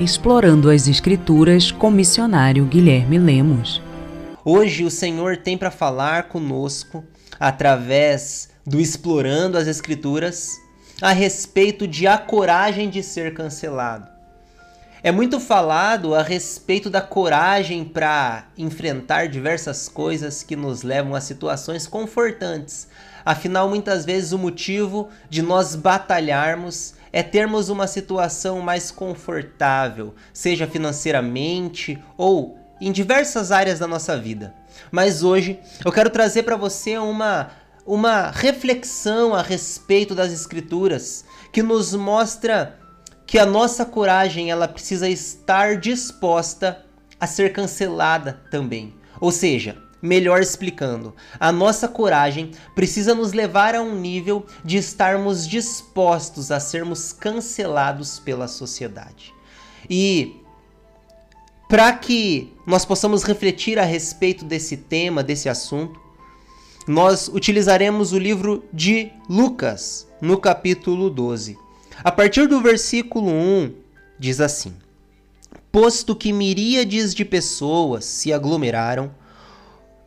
Explorando as Escrituras com missionário Guilherme Lemos. Hoje o Senhor tem para falar conosco, através do Explorando as Escrituras, a respeito de a coragem de ser cancelado. É muito falado a respeito da coragem para enfrentar diversas coisas que nos levam a situações confortantes. Afinal, muitas vezes o motivo de nós batalharmos é termos uma situação mais confortável, seja financeiramente ou em diversas áreas da nossa vida. Mas hoje eu quero trazer para você uma uma reflexão a respeito das escrituras que nos mostra que a nossa coragem ela precisa estar disposta a ser cancelada também. Ou seja, Melhor explicando, a nossa coragem precisa nos levar a um nível de estarmos dispostos a sermos cancelados pela sociedade. E para que nós possamos refletir a respeito desse tema, desse assunto, nós utilizaremos o livro de Lucas, no capítulo 12. A partir do versículo 1, diz assim: Posto que miríades de pessoas se aglomeraram,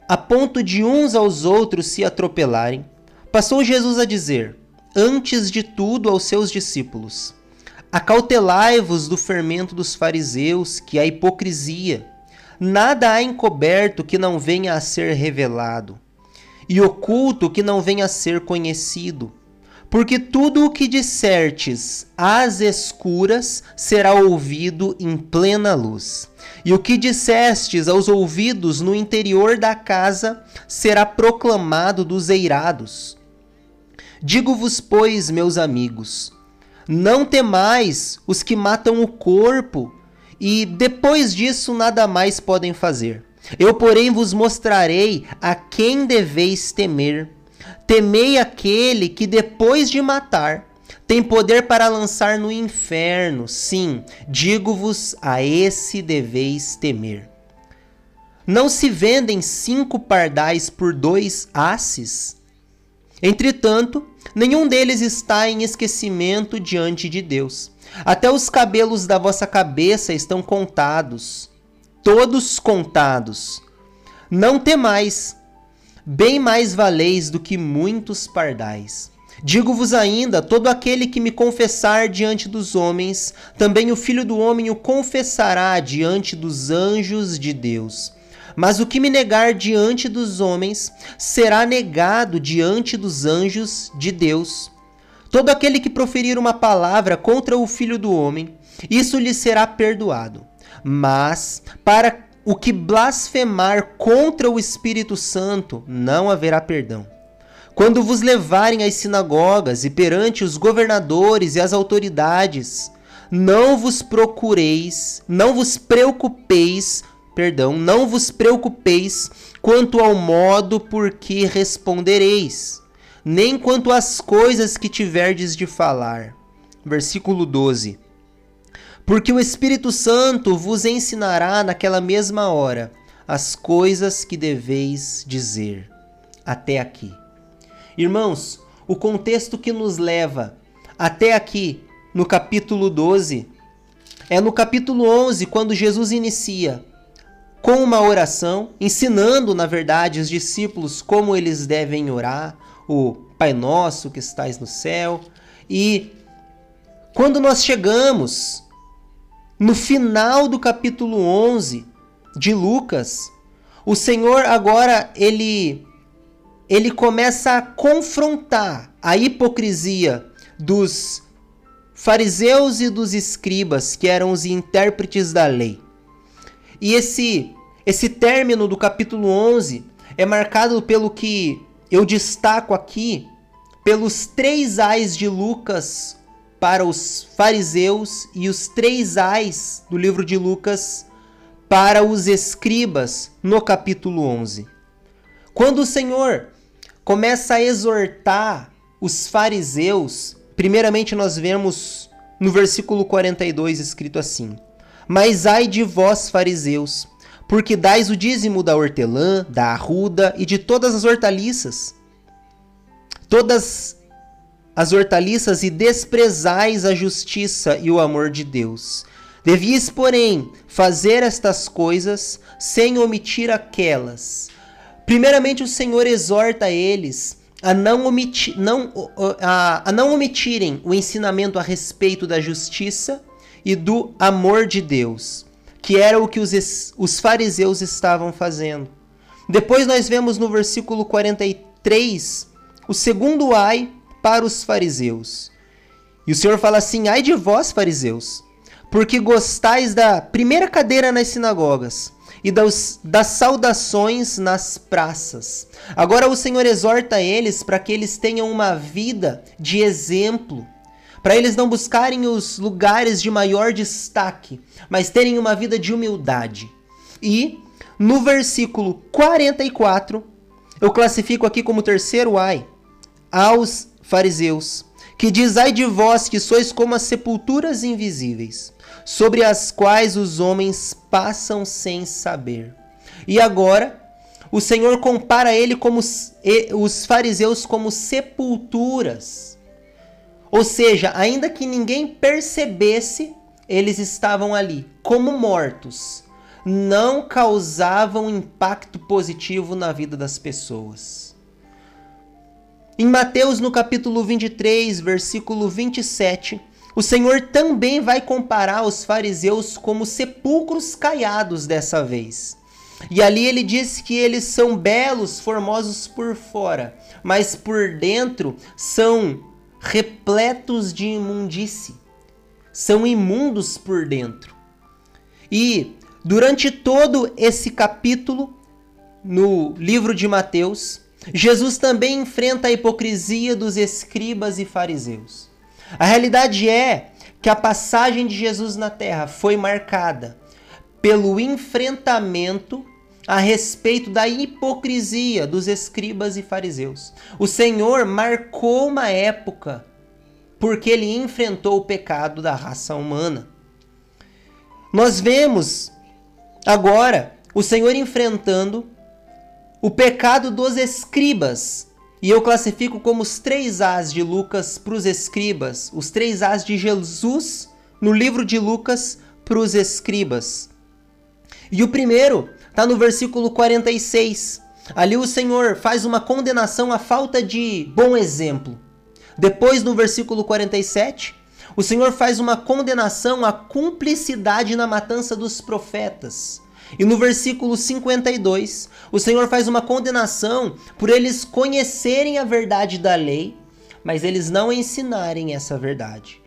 a ponto de uns aos outros se atropelarem, passou Jesus a dizer, antes de tudo aos seus discípulos: Acautelai-vos do fermento dos fariseus, que é a hipocrisia. Nada há encoberto que não venha a ser revelado, e oculto que não venha a ser conhecido. Porque tudo o que dissertes às escuras será ouvido em plena luz. E o que dissestes aos ouvidos no interior da casa será proclamado dos eirados. Digo-vos, pois, meus amigos, não temais os que matam o corpo e depois disso nada mais podem fazer. Eu, porém, vos mostrarei a quem deveis temer. Temei aquele que depois de matar tem poder para lançar no inferno. Sim, digo-vos, a esse deveis temer. Não se vendem cinco pardais por dois asses? Entretanto, nenhum deles está em esquecimento diante de Deus. Até os cabelos da vossa cabeça estão contados, todos contados. Não temais bem mais valeis do que muitos pardais. Digo-vos ainda: todo aquele que me confessar diante dos homens, também o Filho do Homem o confessará diante dos anjos de Deus. Mas o que me negar diante dos homens, será negado diante dos anjos de Deus. Todo aquele que proferir uma palavra contra o Filho do Homem, isso lhe será perdoado. Mas, para o que blasfemar contra o Espírito Santo, não haverá perdão. Quando vos levarem às sinagogas e perante os governadores e as autoridades, não vos procureis, não vos preocupeis, perdão, não vos preocupeis quanto ao modo por que respondereis, nem quanto às coisas que tiverdes de falar. Versículo 12 porque o Espírito Santo vos ensinará naquela mesma hora as coisas que deveis dizer. Até aqui. Irmãos, o contexto que nos leva até aqui, no capítulo 12, é no capítulo 11, quando Jesus inicia com uma oração, ensinando, na verdade, os discípulos como eles devem orar, o Pai Nosso que estais no céu. E quando nós chegamos no final do capítulo 11 de Lucas, o Senhor agora ele ele começa a confrontar a hipocrisia dos fariseus e dos escribas, que eram os intérpretes da lei. E esse esse término do capítulo 11 é marcado pelo que eu destaco aqui, pelos três ais de Lucas para os fariseus e os três ais do livro de Lucas para os escribas no capítulo 11. Quando o Senhor começa a exortar os fariseus, primeiramente nós vemos no versículo 42 escrito assim: Mas ai de vós, fariseus, porque dais o dízimo da hortelã, da arruda e de todas as hortaliças. Todas as hortaliças e desprezais a justiça e o amor de Deus. Devias, porém, fazer estas coisas sem omitir aquelas. Primeiramente, o Senhor exorta eles a não, omiti não, a, a não omitirem o ensinamento a respeito da justiça e do amor de Deus, que era o que os, os fariseus estavam fazendo. Depois nós vemos no versículo 43 o segundo ai para os fariseus. E o Senhor fala assim: ai de vós, fariseus, porque gostais da primeira cadeira nas sinagogas e das, das saudações nas praças. Agora o Senhor exorta eles para que eles tenham uma vida de exemplo, para eles não buscarem os lugares de maior destaque, mas terem uma vida de humildade. E no versículo 44, eu classifico aqui como terceiro ai aos fariseus, que diz: Ai de vós que sois como as sepulturas invisíveis sobre as quais os homens passam sem saber. E agora, o Senhor compara ele como os fariseus como sepulturas. Ou seja, ainda que ninguém percebesse, eles estavam ali como mortos. Não causavam impacto positivo na vida das pessoas. Em Mateus, no capítulo 23, versículo 27, o Senhor também vai comparar os fariseus como sepulcros caiados dessa vez. E ali ele diz que eles são belos, formosos por fora, mas por dentro são repletos de imundície. São imundos por dentro. E durante todo esse capítulo, no livro de Mateus, Jesus também enfrenta a hipocrisia dos escribas e fariseus. A realidade é que a passagem de Jesus na terra foi marcada pelo enfrentamento a respeito da hipocrisia dos escribas e fariseus. O Senhor marcou uma época porque ele enfrentou o pecado da raça humana. Nós vemos agora o Senhor enfrentando o pecado dos escribas e eu classifico como os três As de Lucas para os escribas, os três As de Jesus no livro de Lucas para os escribas. E o primeiro está no versículo 46. Ali o Senhor faz uma condenação à falta de bom exemplo. Depois, no versículo 47, o Senhor faz uma condenação à cumplicidade na matança dos profetas. E no versículo 52, o Senhor faz uma condenação por eles conhecerem a verdade da lei, mas eles não ensinarem essa verdade.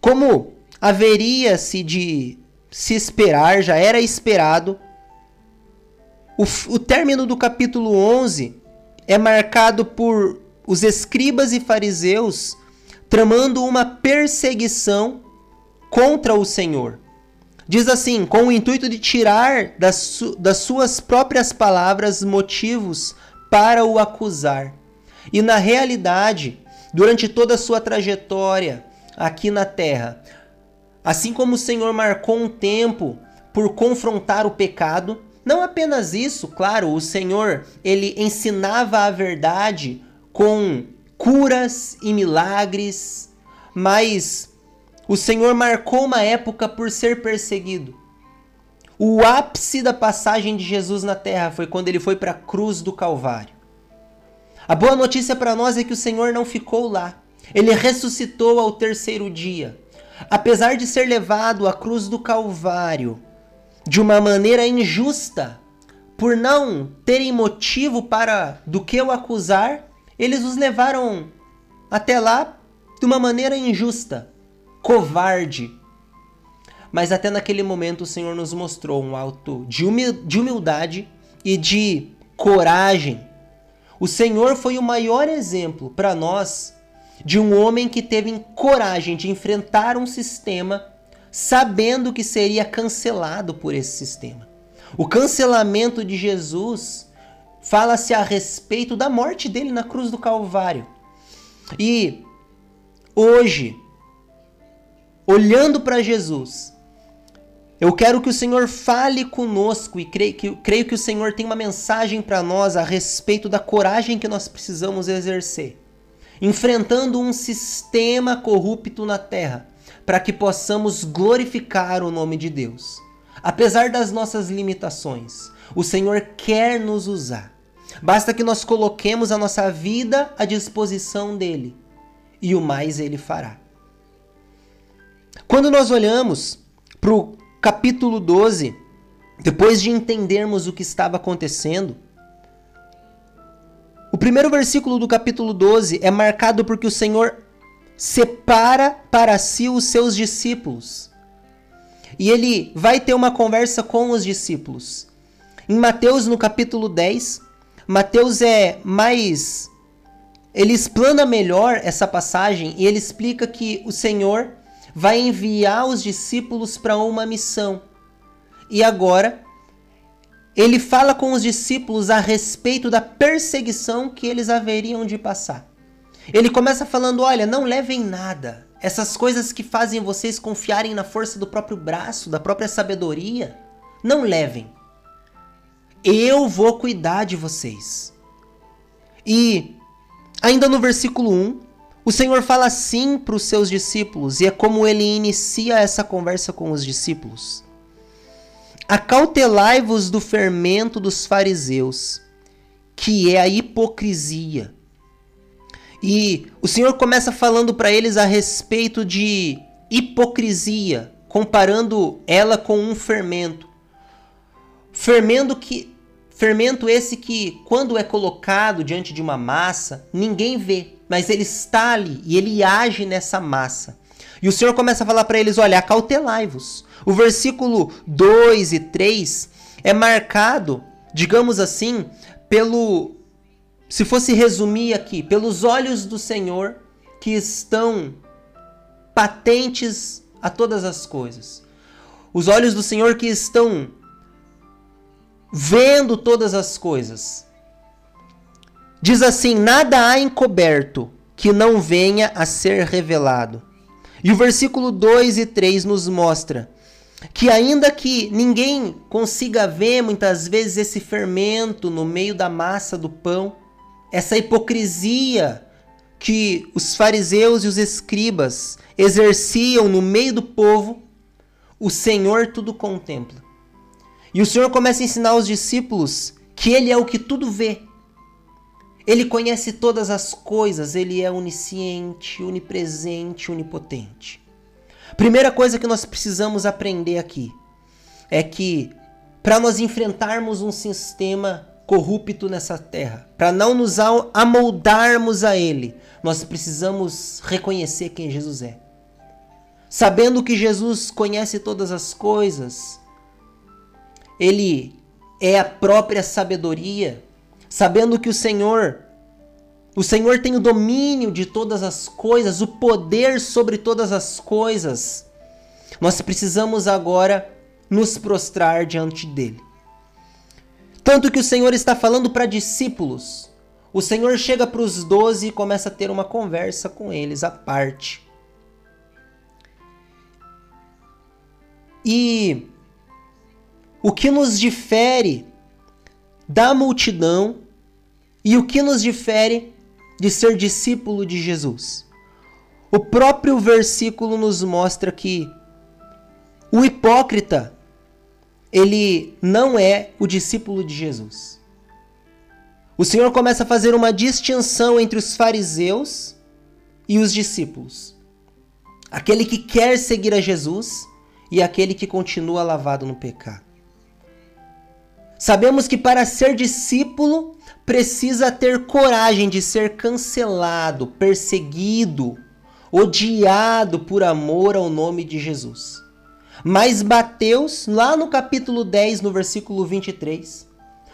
Como haveria-se de se esperar, já era esperado, o, o término do capítulo 11 é marcado por os escribas e fariseus tramando uma perseguição contra o Senhor. Diz assim: com o intuito de tirar das, su das suas próprias palavras motivos para o acusar. E na realidade, durante toda a sua trajetória aqui na terra, assim como o Senhor marcou um tempo por confrontar o pecado, não apenas isso, claro, o Senhor, ele ensinava a verdade com curas e milagres, mas o Senhor marcou uma época por ser perseguido. O ápice da passagem de Jesus na terra foi quando ele foi para a cruz do Calvário. A boa notícia para nós é que o Senhor não ficou lá. Ele ressuscitou ao terceiro dia. Apesar de ser levado à cruz do Calvário de uma maneira injusta, por não terem motivo para do que o acusar, eles os levaram até lá de uma maneira injusta covarde. Mas até naquele momento o Senhor nos mostrou um alto de humildade e de coragem. O Senhor foi o maior exemplo para nós de um homem que teve coragem de enfrentar um sistema sabendo que seria cancelado por esse sistema. O cancelamento de Jesus fala-se a respeito da morte dele na cruz do Calvário. E hoje olhando para Jesus, eu quero que o Senhor fale conosco e creio que, creio que o Senhor tem uma mensagem para nós a respeito da coragem que nós precisamos exercer, enfrentando um sistema corrupto na terra, para que possamos glorificar o nome de Deus. Apesar das nossas limitações, o Senhor quer nos usar. Basta que nós coloquemos a nossa vida à disposição dele, e o mais ele fará. Quando nós olhamos para o capítulo 12, depois de entendermos o que estava acontecendo, o primeiro versículo do capítulo 12 é marcado porque o Senhor separa para si os seus discípulos. E ele vai ter uma conversa com os discípulos. Em Mateus, no capítulo 10, Mateus é mais. Ele explana melhor essa passagem e ele explica que o Senhor vai enviar os discípulos para uma missão. E agora, ele fala com os discípulos a respeito da perseguição que eles haveriam de passar. Ele começa falando: olha, não levem nada. Essas coisas que fazem vocês confiarem na força do próprio braço, da própria sabedoria, não levem. Eu vou cuidar de vocês. E ainda no versículo 1, o Senhor fala assim para os seus discípulos, e é como ele inicia essa conversa com os discípulos. Acautelai-vos do fermento dos fariseus, que é a hipocrisia. E o Senhor começa falando para eles a respeito de hipocrisia, comparando ela com um fermento. Fermento que fermento esse que quando é colocado diante de uma massa, ninguém vê, mas ele está ali e ele age nessa massa. E o Senhor começa a falar para eles: olha, acautelai-vos. O versículo 2 e 3 é marcado, digamos assim, pelo. Se fosse resumir aqui, pelos olhos do Senhor que estão patentes a todas as coisas. Os olhos do Senhor que estão vendo todas as coisas. Diz assim: nada há encoberto que não venha a ser revelado. E o versículo 2 e 3 nos mostra que, ainda que ninguém consiga ver muitas vezes esse fermento no meio da massa do pão, essa hipocrisia que os fariseus e os escribas exerciam no meio do povo, o Senhor tudo contempla. E o Senhor começa a ensinar aos discípulos que Ele é o que tudo vê. Ele conhece todas as coisas, ele é onisciente, onipresente, onipotente. Primeira coisa que nós precisamos aprender aqui é que para nós enfrentarmos um sistema corrupto nessa terra, para não nos amoldarmos a ele, nós precisamos reconhecer quem Jesus é. Sabendo que Jesus conhece todas as coisas, ele é a própria sabedoria, sabendo que o Senhor, o Senhor tem o domínio de todas as coisas, o poder sobre todas as coisas. Nós precisamos agora nos prostrar diante dele. Tanto que o Senhor está falando para discípulos. O Senhor chega para os doze e começa a ter uma conversa com eles à parte. E o que nos difere da multidão e o que nos difere de ser discípulo de Jesus. O próprio versículo nos mostra que o hipócrita ele não é o discípulo de Jesus. O Senhor começa a fazer uma distinção entre os fariseus e os discípulos. Aquele que quer seguir a Jesus e aquele que continua lavado no pecado. Sabemos que para ser discípulo precisa ter coragem de ser cancelado, perseguido, odiado por amor ao nome de Jesus. Mas Mateus, lá no capítulo 10, no versículo 23,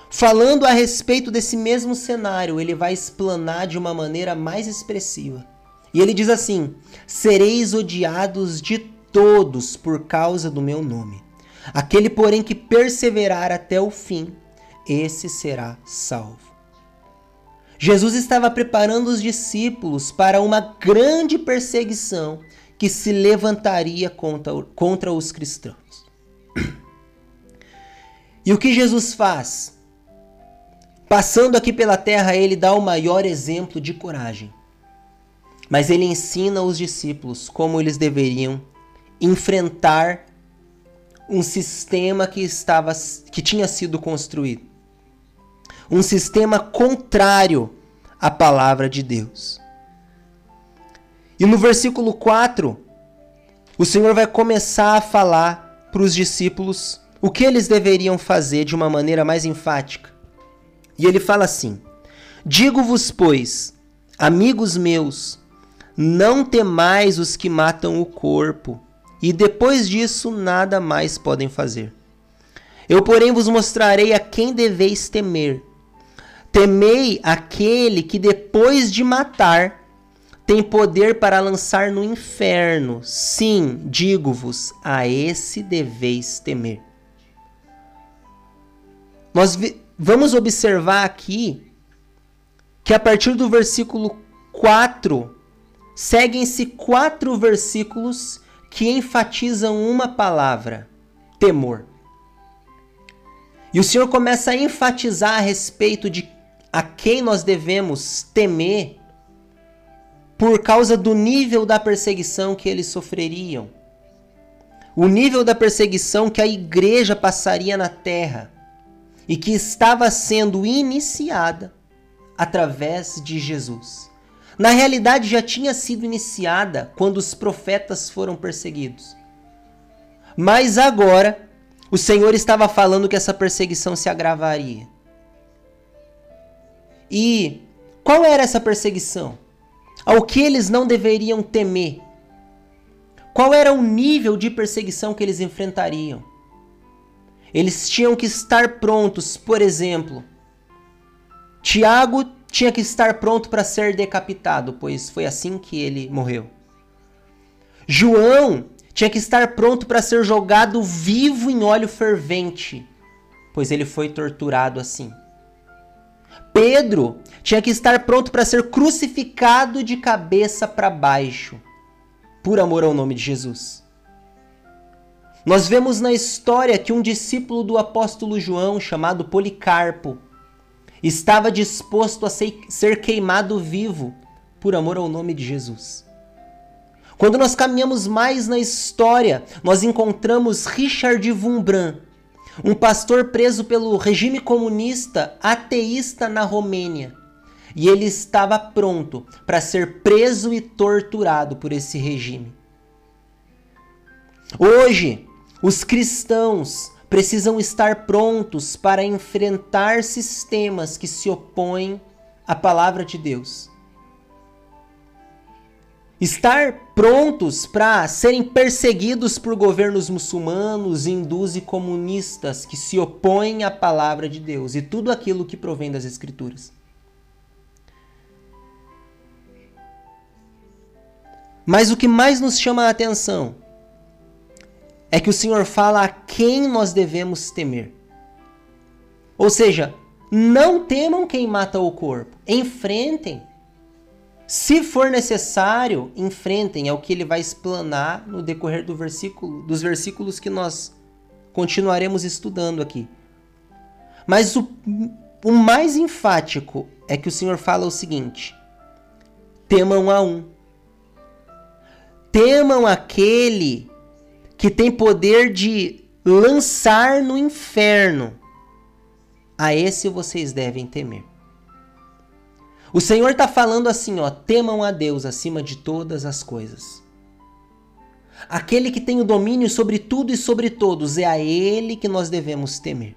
falando a respeito desse mesmo cenário, ele vai explanar de uma maneira mais expressiva. E ele diz assim: Sereis odiados de todos por causa do meu nome. Aquele, porém, que perseverar até o fim, esse será salvo. Jesus estava preparando os discípulos para uma grande perseguição que se levantaria contra, contra os cristãos. E o que Jesus faz? Passando aqui pela terra, ele dá o maior exemplo de coragem. mas ele ensina os discípulos como eles deveriam enfrentar um sistema que estava que tinha sido construído. Um sistema contrário à palavra de Deus. E no versículo 4, o Senhor vai começar a falar para os discípulos o que eles deveriam fazer de uma maneira mais enfática. E ele fala assim: Digo-vos, pois, amigos meus, não temais os que matam o corpo, e depois disso nada mais podem fazer. Eu, porém, vos mostrarei a quem deveis temer. Temei aquele que depois de matar tem poder para lançar no inferno. Sim, digo-vos, a esse deveis temer. Nós vamos observar aqui que a partir do versículo 4 seguem-se quatro versículos que enfatizam uma palavra: temor. E o Senhor começa a enfatizar a respeito de a quem nós devemos temer por causa do nível da perseguição que eles sofreriam. O nível da perseguição que a igreja passaria na terra e que estava sendo iniciada através de Jesus. Na realidade, já tinha sido iniciada quando os profetas foram perseguidos. Mas agora, o Senhor estava falando que essa perseguição se agravaria. E qual era essa perseguição? Ao que eles não deveriam temer? Qual era o nível de perseguição que eles enfrentariam? Eles tinham que estar prontos, por exemplo. Tiago tinha que estar pronto para ser decapitado, pois foi assim que ele morreu. João tinha que estar pronto para ser jogado vivo em óleo fervente, pois ele foi torturado assim. Pedro tinha que estar pronto para ser crucificado de cabeça para baixo, por amor ao nome de Jesus. Nós vemos na história que um discípulo do apóstolo João, chamado Policarpo, estava disposto a ser queimado vivo por amor ao nome de Jesus. Quando nós caminhamos mais na história, nós encontramos Richard Wurmbrand, um pastor preso pelo regime comunista ateísta na Romênia. E ele estava pronto para ser preso e torturado por esse regime. Hoje, os cristãos precisam estar prontos para enfrentar sistemas que se opõem à palavra de Deus. Estar prontos para serem perseguidos por governos muçulmanos, hindus e comunistas que se opõem à palavra de Deus e tudo aquilo que provém das Escrituras. Mas o que mais nos chama a atenção é que o Senhor fala a quem nós devemos temer. Ou seja, não temam quem mata o corpo, enfrentem. Se for necessário, enfrentem, é o que ele vai explanar no decorrer do versículo, dos versículos que nós continuaremos estudando aqui. Mas o, o mais enfático é que o Senhor fala o seguinte: temam a um. Temam aquele que tem poder de lançar no inferno. A esse vocês devem temer. O Senhor está falando assim, ó, temam a Deus acima de todas as coisas. Aquele que tem o domínio sobre tudo e sobre todos, é a Ele que nós devemos temer.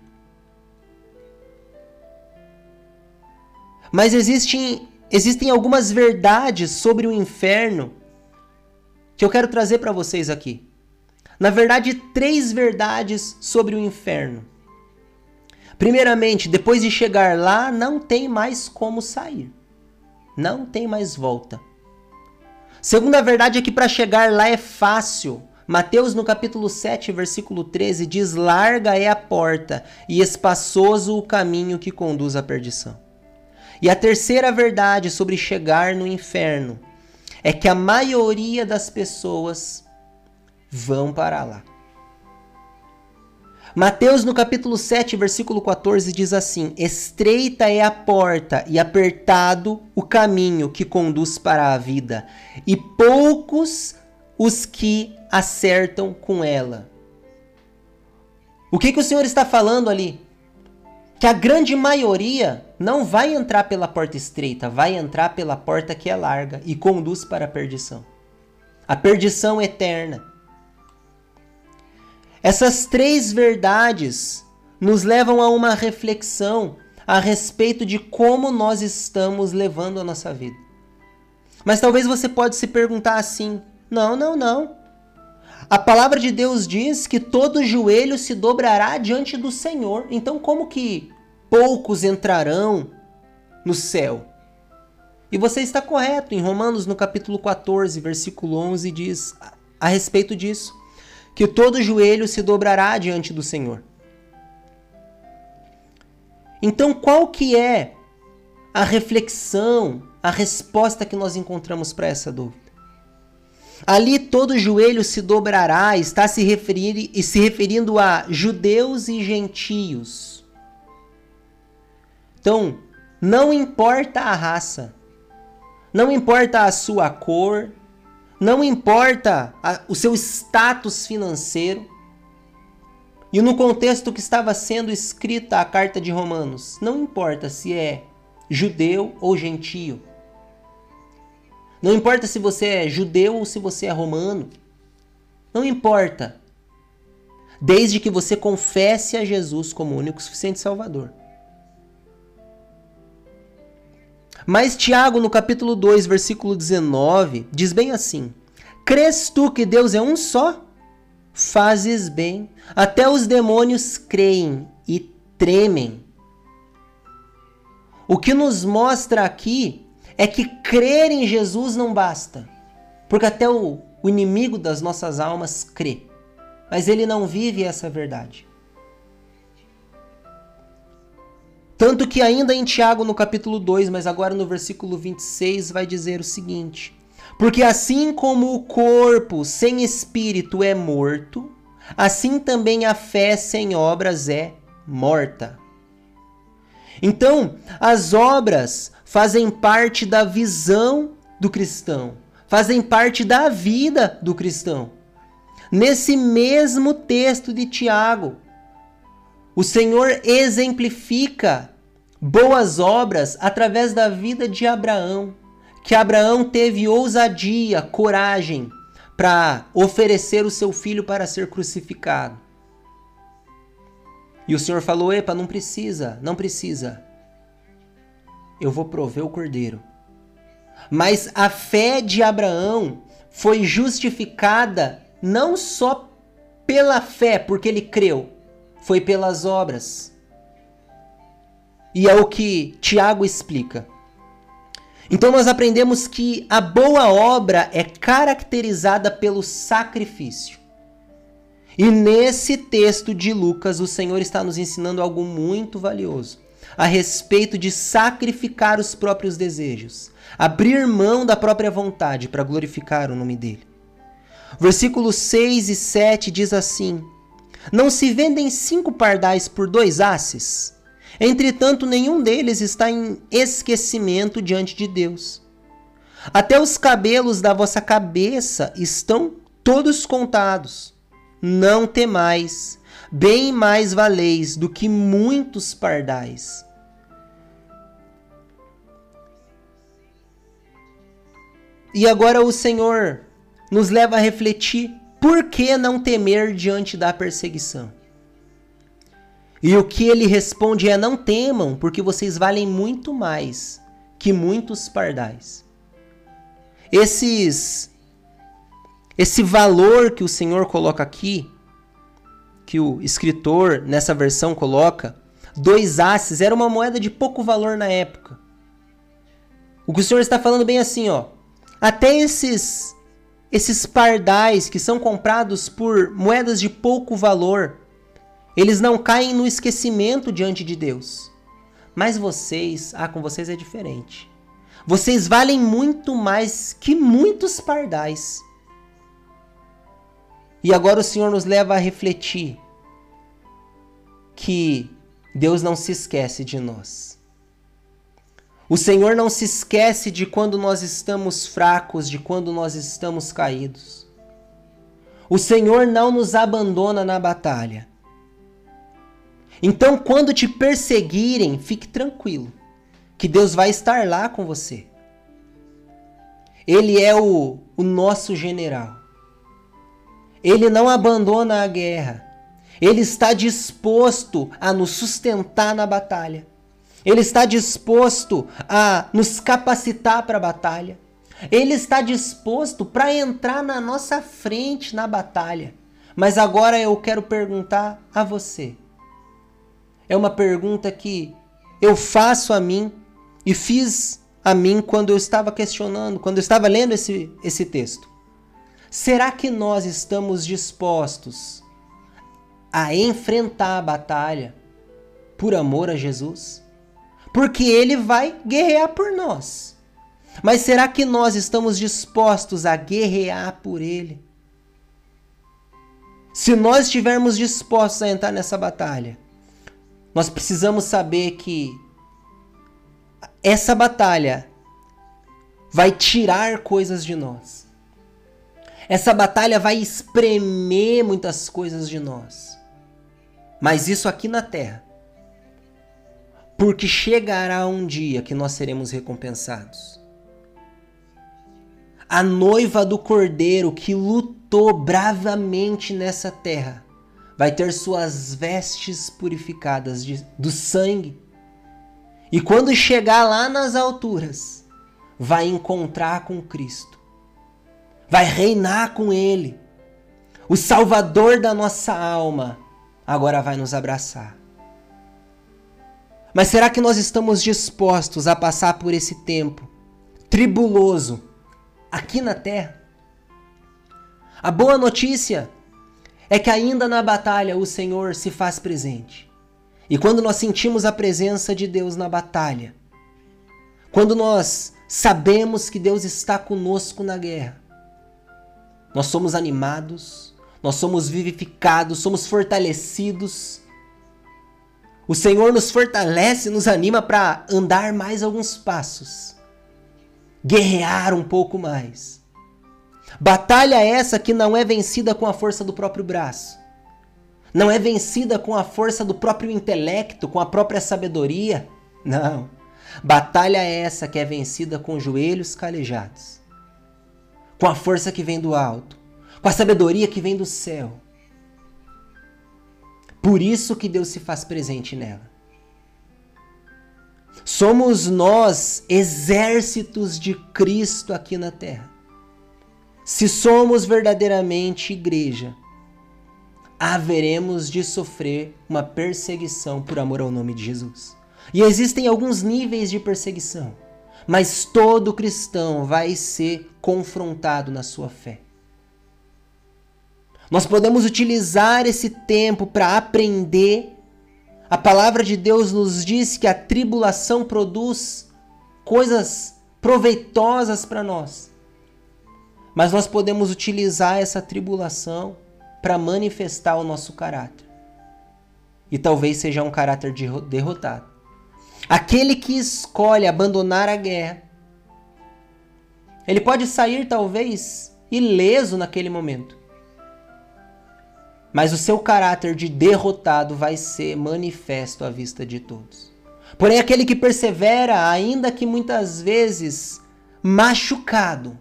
Mas existem, existem algumas verdades sobre o inferno que eu quero trazer para vocês aqui. Na verdade, três verdades sobre o inferno. Primeiramente, depois de chegar lá, não tem mais como sair. Não tem mais volta. Segunda verdade é que para chegar lá é fácil. Mateus no capítulo 7, versículo 13 diz: "Larga é a porta e espaçoso o caminho que conduz à perdição". E a terceira verdade sobre chegar no inferno é que a maioria das pessoas vão para lá. Mateus, no capítulo 7, versículo 14, diz assim: Estreita é a porta e apertado o caminho que conduz para a vida, e poucos os que acertam com ela. O que, que o Senhor está falando ali? Que a grande maioria não vai entrar pela porta estreita, vai entrar pela porta que é larga e conduz para a perdição a perdição eterna. Essas três verdades nos levam a uma reflexão a respeito de como nós estamos levando a nossa vida. Mas talvez você pode se perguntar assim: "Não, não, não. A palavra de Deus diz que todo joelho se dobrará diante do Senhor. Então como que poucos entrarão no céu?" E você está correto, em Romanos no capítulo 14, versículo 11 diz a respeito disso que todo joelho se dobrará diante do Senhor. Então, qual que é a reflexão, a resposta que nós encontramos para essa dúvida? Ali todo joelho se dobrará, está se, referir, se referindo a judeus e gentios. Então, não importa a raça, não importa a sua cor, não importa a, o seu status financeiro. E no contexto que estava sendo escrita a carta de Romanos, não importa se é judeu ou gentio. Não importa se você é judeu ou se você é romano. Não importa. Desde que você confesse a Jesus como único suficiente Salvador. Mas Tiago, no capítulo 2, versículo 19, diz bem assim: Crês tu que Deus é um só? Fazes bem. Até os demônios creem e tremem. O que nos mostra aqui é que crer em Jesus não basta. Porque até o, o inimigo das nossas almas crê. Mas ele não vive essa verdade. Tanto que ainda em Tiago, no capítulo 2, mas agora no versículo 26, vai dizer o seguinte: Porque assim como o corpo sem espírito é morto, assim também a fé sem obras é morta. Então, as obras fazem parte da visão do cristão, fazem parte da vida do cristão. Nesse mesmo texto de Tiago, o Senhor exemplifica boas obras através da vida de Abraão, que Abraão teve ousadia, coragem para oferecer o seu filho para ser crucificado. E o Senhor falou: "Epa, não precisa, não precisa. Eu vou prover o cordeiro." Mas a fé de Abraão foi justificada não só pela fé, porque ele creu, foi pelas obras. E é o que Tiago explica. Então nós aprendemos que a boa obra é caracterizada pelo sacrifício. E nesse texto de Lucas, o Senhor está nos ensinando algo muito valioso a respeito de sacrificar os próprios desejos, abrir mão da própria vontade para glorificar o nome dele. Versículos 6 e 7 diz assim: não se vendem cinco pardais por dois asses? Entretanto, nenhum deles está em esquecimento diante de Deus. Até os cabelos da vossa cabeça estão todos contados. Não temais, bem mais valeis do que muitos pardais. E agora o Senhor nos leva a refletir por que não temer diante da perseguição? E o que ele responde é: Não temam, porque vocês valem muito mais que muitos pardais. Esses esse valor que o Senhor coloca aqui, que o escritor nessa versão coloca, dois asses, era uma moeda de pouco valor na época. O que o Senhor está falando bem assim, ó. Até esses esses pardais que são comprados por moedas de pouco valor, eles não caem no esquecimento diante de Deus. Mas vocês, ah, com vocês é diferente. Vocês valem muito mais que muitos pardais. E agora o Senhor nos leva a refletir que Deus não se esquece de nós. O Senhor não se esquece de quando nós estamos fracos, de quando nós estamos caídos. O Senhor não nos abandona na batalha. Então, quando te perseguirem, fique tranquilo, que Deus vai estar lá com você. Ele é o, o nosso general. Ele não abandona a guerra. Ele está disposto a nos sustentar na batalha. Ele está disposto a nos capacitar para a batalha. Ele está disposto para entrar na nossa frente na batalha. Mas agora eu quero perguntar a você. É uma pergunta que eu faço a mim e fiz a mim quando eu estava questionando, quando eu estava lendo esse, esse texto. Será que nós estamos dispostos a enfrentar a batalha por amor a Jesus? Porque ele vai guerrear por nós. Mas será que nós estamos dispostos a guerrear por ele? Se nós estivermos dispostos a entrar nessa batalha, nós precisamos saber que essa batalha vai tirar coisas de nós. Essa batalha vai espremer muitas coisas de nós. Mas isso aqui na terra. Porque chegará um dia que nós seremos recompensados. A noiva do cordeiro que lutou bravamente nessa terra vai ter suas vestes purificadas de, do sangue. E quando chegar lá nas alturas, vai encontrar com Cristo. Vai reinar com Ele. O Salvador da nossa alma agora vai nos abraçar. Mas será que nós estamos dispostos a passar por esse tempo tribuloso aqui na terra? A boa notícia é que ainda na batalha o Senhor se faz presente. E quando nós sentimos a presença de Deus na batalha, quando nós sabemos que Deus está conosco na guerra, nós somos animados, nós somos vivificados, somos fortalecidos. O Senhor nos fortalece, nos anima para andar mais alguns passos, guerrear um pouco mais. Batalha essa que não é vencida com a força do próprio braço, não é vencida com a força do próprio intelecto, com a própria sabedoria. Não. Batalha essa que é vencida com joelhos calejados, com a força que vem do alto, com a sabedoria que vem do céu. Por isso que Deus se faz presente nela. Somos nós exércitos de Cristo aqui na terra. Se somos verdadeiramente igreja, haveremos de sofrer uma perseguição por amor ao nome de Jesus. E existem alguns níveis de perseguição, mas todo cristão vai ser confrontado na sua fé. Nós podemos utilizar esse tempo para aprender. A palavra de Deus nos diz que a tribulação produz coisas proveitosas para nós. Mas nós podemos utilizar essa tribulação para manifestar o nosso caráter. E talvez seja um caráter derrotado. Aquele que escolhe abandonar a guerra, ele pode sair talvez ileso naquele momento mas o seu caráter de derrotado vai ser manifesto à vista de todos. Porém, aquele que persevera, ainda que muitas vezes machucado,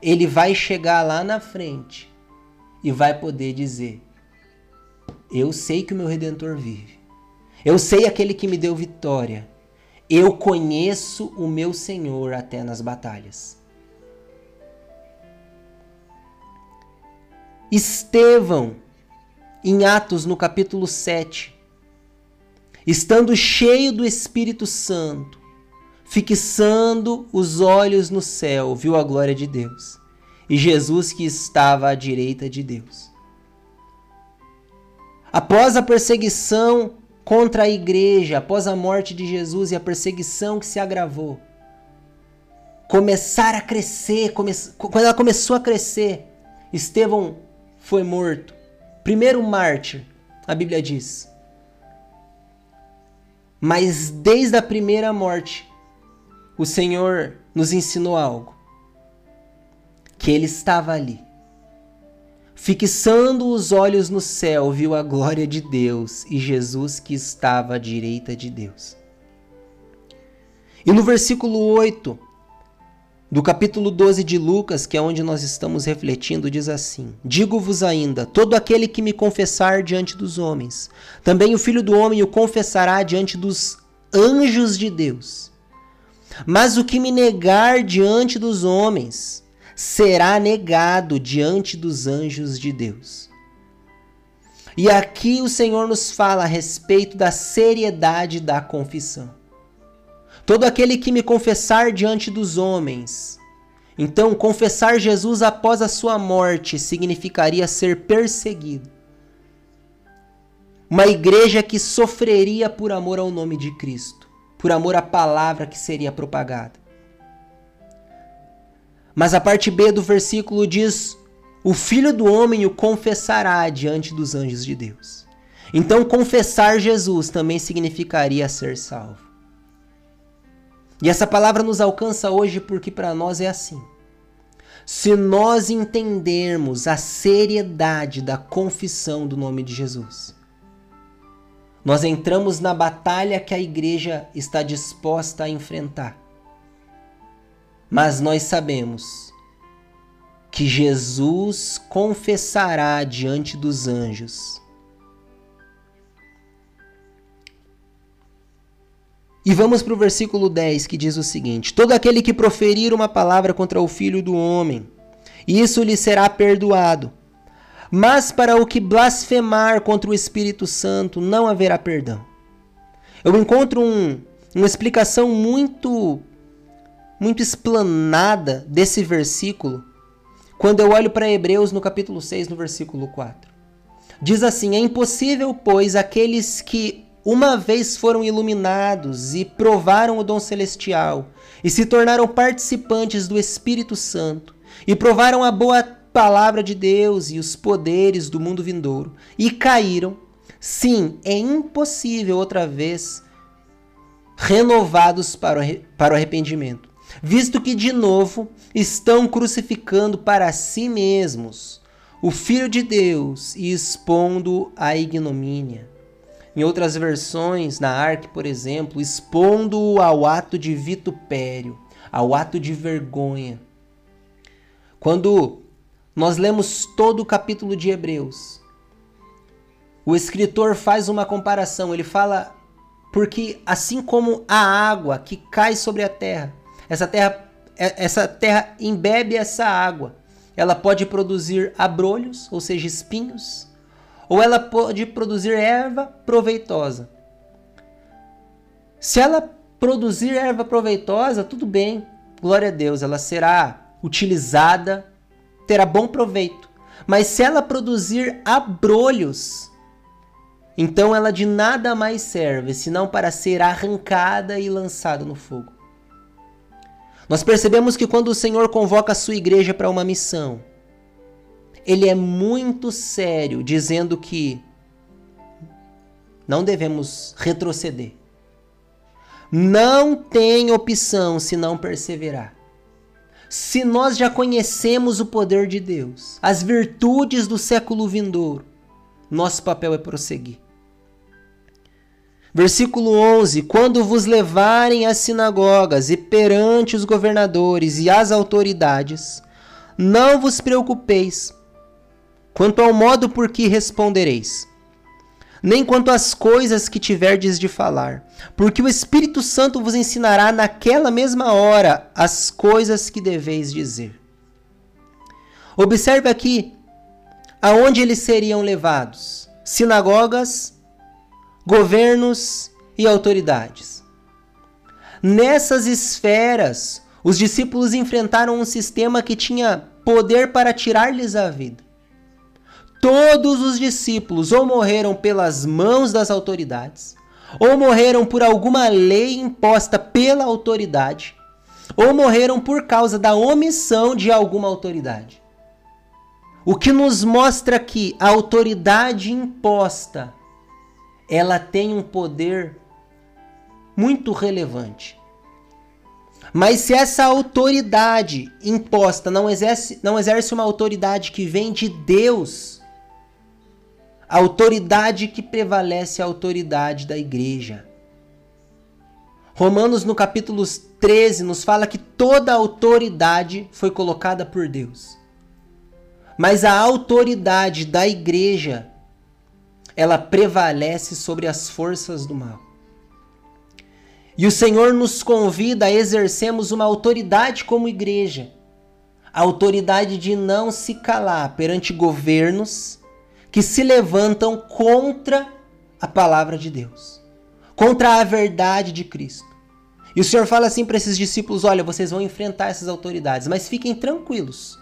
ele vai chegar lá na frente e vai poder dizer: Eu sei que o meu redentor vive. Eu sei aquele que me deu vitória. Eu conheço o meu Senhor até nas batalhas. Estevão, em Atos, no capítulo 7, estando cheio do Espírito Santo, fixando os olhos no céu, viu a glória de Deus e Jesus que estava à direita de Deus. Após a perseguição contra a igreja, após a morte de Jesus e a perseguição que se agravou, começar a crescer, come... quando ela começou a crescer, Estevão foi morto. Primeiro mártir, a Bíblia diz. Mas desde a primeira morte, o Senhor nos ensinou algo. Que ele estava ali. Fixando os olhos no céu, viu a glória de Deus e Jesus que estava à direita de Deus. E no versículo 8 do capítulo 12 de Lucas, que é onde nós estamos refletindo, diz assim: Digo-vos ainda: todo aquele que me confessar diante dos homens, também o filho do homem o confessará diante dos anjos de Deus. Mas o que me negar diante dos homens, será negado diante dos anjos de Deus. E aqui o Senhor nos fala a respeito da seriedade da confissão. Todo aquele que me confessar diante dos homens. Então, confessar Jesus após a sua morte significaria ser perseguido. Uma igreja que sofreria por amor ao nome de Cristo, por amor à palavra que seria propagada. Mas a parte B do versículo diz: O filho do homem o confessará diante dos anjos de Deus. Então, confessar Jesus também significaria ser salvo. E essa palavra nos alcança hoje porque para nós é assim. Se nós entendermos a seriedade da confissão do nome de Jesus, nós entramos na batalha que a igreja está disposta a enfrentar. Mas nós sabemos que Jesus confessará diante dos anjos E vamos para o versículo 10 que diz o seguinte: Todo aquele que proferir uma palavra contra o filho do homem, isso lhe será perdoado. Mas para o que blasfemar contra o Espírito Santo, não haverá perdão. Eu encontro um, uma explicação muito, muito explanada desse versículo quando eu olho para Hebreus no capítulo 6, no versículo 4. Diz assim: É impossível, pois, aqueles que uma vez foram iluminados e provaram o dom celestial, e se tornaram participantes do Espírito Santo, e provaram a boa palavra de Deus e os poderes do mundo vindouro, e caíram, sim, é impossível outra vez renovados para o, para o arrependimento, visto que de novo estão crucificando para si mesmos o Filho de Deus e expondo a ignomínia. Em outras versões, na Ark, por exemplo, expondo-o ao ato de vitupério, ao ato de vergonha. Quando nós lemos todo o capítulo de Hebreus, o escritor faz uma comparação. Ele fala porque assim como a água que cai sobre a terra, essa terra, é, essa terra embebe essa água, ela pode produzir abrolhos, ou seja, espinhos, ou ela pode produzir erva proveitosa. Se ela produzir erva proveitosa, tudo bem, glória a Deus, ela será utilizada, terá bom proveito. Mas se ela produzir abrolhos, então ela de nada mais serve, senão para ser arrancada e lançada no fogo. Nós percebemos que quando o Senhor convoca a sua igreja para uma missão, ele é muito sério, dizendo que não devemos retroceder. Não tem opção se não perseverar. Se nós já conhecemos o poder de Deus, as virtudes do século vindouro, nosso papel é prosseguir. Versículo 11: Quando vos levarem às sinagogas e perante os governadores e as autoridades, não vos preocupeis quanto ao modo por que respondereis, nem quanto às coisas que tiverdes de falar, porque o Espírito Santo vos ensinará naquela mesma hora as coisas que deveis dizer. Observe aqui aonde eles seriam levados: sinagogas, governos e autoridades. Nessas esferas, os discípulos enfrentaram um sistema que tinha poder para tirar-lhes a vida. Todos os discípulos ou morreram pelas mãos das autoridades, ou morreram por alguma lei imposta pela autoridade, ou morreram por causa da omissão de alguma autoridade. O que nos mostra que a autoridade imposta, ela tem um poder muito relevante. Mas se essa autoridade imposta não exerce, não exerce uma autoridade que vem de Deus, a autoridade que prevalece é a autoridade da igreja. Romanos, no capítulo 13, nos fala que toda autoridade foi colocada por Deus. Mas a autoridade da igreja, ela prevalece sobre as forças do mal. E o Senhor nos convida a exercermos uma autoridade como igreja. A autoridade de não se calar perante governos que se levantam contra a palavra de Deus, contra a verdade de Cristo. E o Senhor fala assim para esses discípulos: olha, vocês vão enfrentar essas autoridades, mas fiquem tranquilos,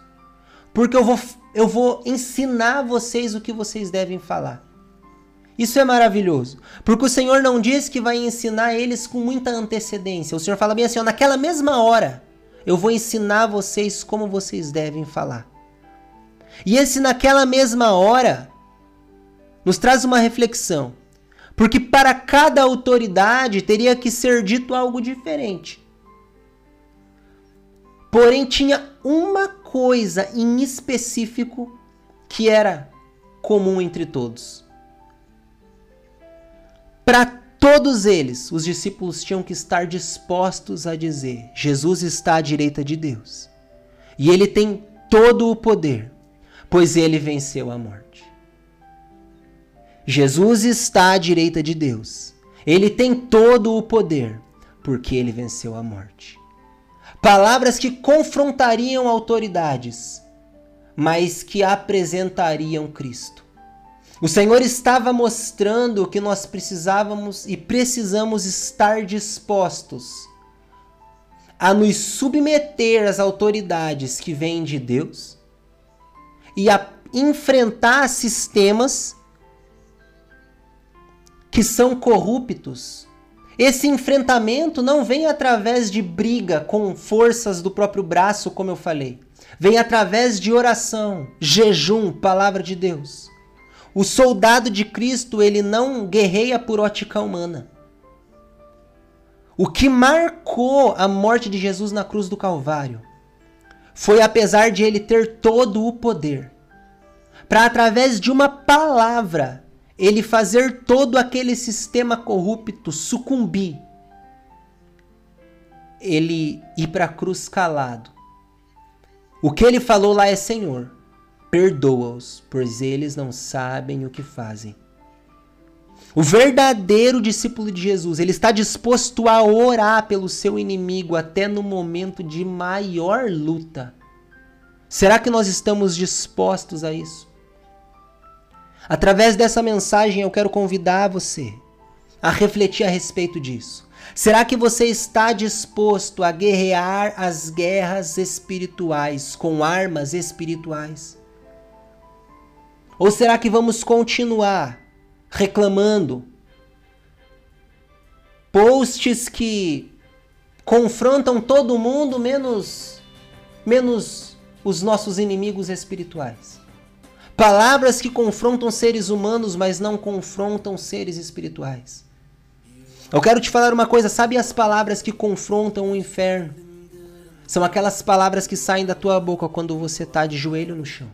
porque eu vou, eu vou ensinar vocês o que vocês devem falar. Isso é maravilhoso, porque o Senhor não diz que vai ensinar eles com muita antecedência. O Senhor fala bem assim: ó, naquela mesma hora, eu vou ensinar vocês como vocês devem falar. E esse naquela mesma hora nos traz uma reflexão. Porque para cada autoridade teria que ser dito algo diferente. Porém, tinha uma coisa em específico que era comum entre todos. Para todos eles, os discípulos tinham que estar dispostos a dizer: Jesus está à direita de Deus. E ele tem todo o poder, pois ele venceu a morte. Jesus está à direita de Deus. Ele tem todo o poder, porque ele venceu a morte. Palavras que confrontariam autoridades, mas que apresentariam Cristo. O Senhor estava mostrando que nós precisávamos e precisamos estar dispostos a nos submeter às autoridades que vêm de Deus e a enfrentar sistemas que são corruptos. Esse enfrentamento não vem através de briga com forças do próprio braço, como eu falei. Vem através de oração, jejum, palavra de Deus. O soldado de Cristo, ele não guerreia por ótica humana. O que marcou a morte de Jesus na cruz do Calvário foi apesar de ele ter todo o poder, para através de uma palavra ele fazer todo aquele sistema corrupto sucumbir, ele ir para a cruz calado. O que ele falou lá é: Senhor, perdoa-os, pois eles não sabem o que fazem. O verdadeiro discípulo de Jesus, ele está disposto a orar pelo seu inimigo até no momento de maior luta. Será que nós estamos dispostos a isso? Através dessa mensagem eu quero convidar você a refletir a respeito disso. Será que você está disposto a guerrear as guerras espirituais com armas espirituais? Ou será que vamos continuar reclamando posts que confrontam todo mundo menos menos os nossos inimigos espirituais? Palavras que confrontam seres humanos, mas não confrontam seres espirituais. Eu quero te falar uma coisa, sabe as palavras que confrontam o inferno? São aquelas palavras que saem da tua boca quando você está de joelho no chão.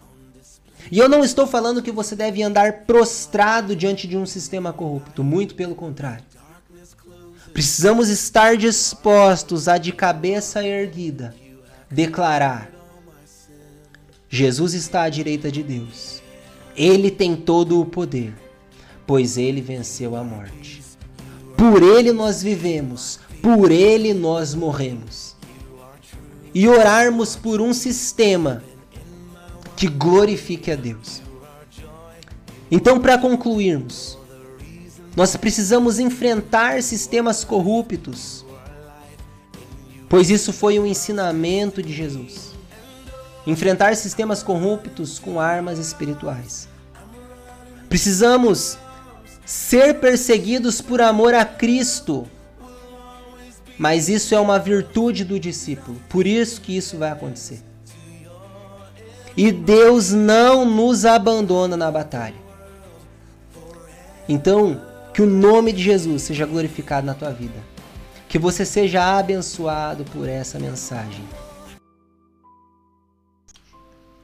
E eu não estou falando que você deve andar prostrado diante de um sistema corrupto, muito pelo contrário. Precisamos estar dispostos a, de cabeça erguida, declarar: Jesus está à direita de Deus. Ele tem todo o poder, pois ele venceu a morte. Por ele nós vivemos, por ele nós morremos. E orarmos por um sistema que glorifique a Deus. Então, para concluirmos, nós precisamos enfrentar sistemas corruptos, pois isso foi um ensinamento de Jesus. Enfrentar sistemas corruptos com armas espirituais. Precisamos ser perseguidos por amor a Cristo. Mas isso é uma virtude do discípulo. Por isso que isso vai acontecer. E Deus não nos abandona na batalha. Então, que o nome de Jesus seja glorificado na tua vida. Que você seja abençoado por essa mensagem.